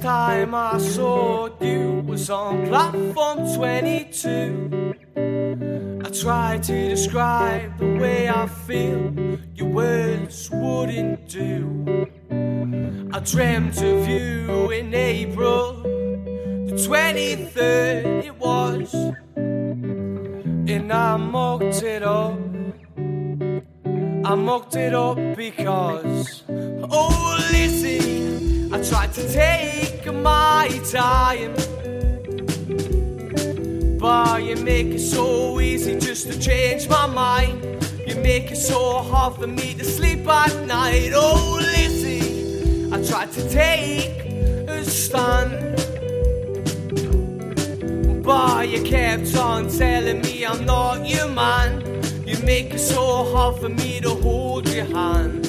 Time I saw you was on platform 22. I tried to describe the way I feel, your words wouldn't do. I dreamt of you in April, the 23rd it was, and I mocked it up. I mocked it up because, oh, Lizzie, I tried to take my time. But you make it so easy just to change my mind. You make it so hard for me to sleep at night. Oh, Lizzie, I tried to take a stand. But you kept on telling me I'm not your man. You make it so hard for me to hold your hand.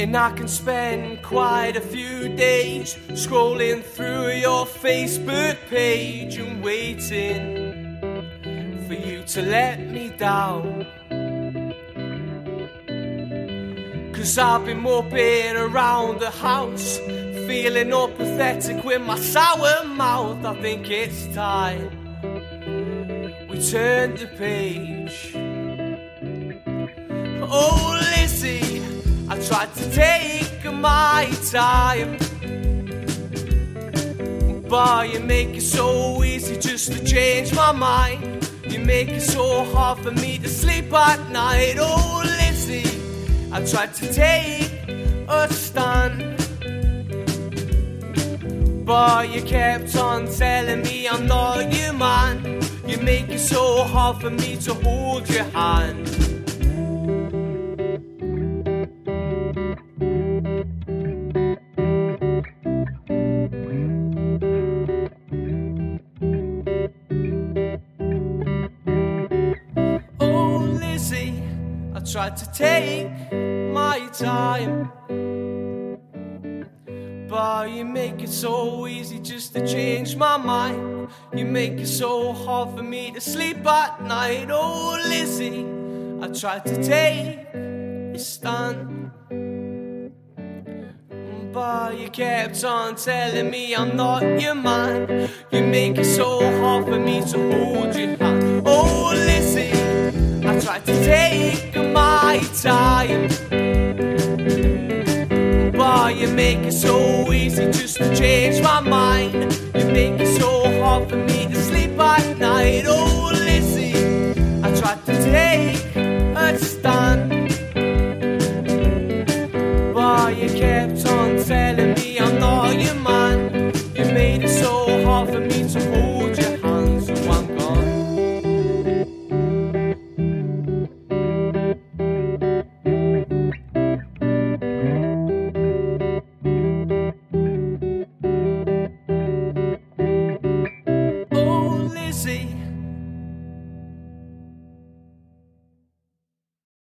And I can spend quite a few days scrolling through your Facebook page and waiting for you to let me down. Cause I've been moping around the house, feeling all pathetic with my sour mouth. I think it's time we turn the page. Oh, Lizzie, I tried to take my time. But you make it so easy just to change my mind. You make it so hard for me to sleep at night. Oh, Lizzie, I tried to take a stand. But you kept on telling me I'm not your man. You make it so hard for me to hold your hand. Tried to take my time. But you make it so easy just to change my mind. You make it so hard for me to sleep at night. Oh, Lizzie, I tried to take a stand. But you kept on telling me I'm not your man. You make it so hard for me to hold your hand. Oh, Lizzie, I tried to take time. Why you make it so easy just to change my mind? You make it so hard for me to sleep at night. Oh.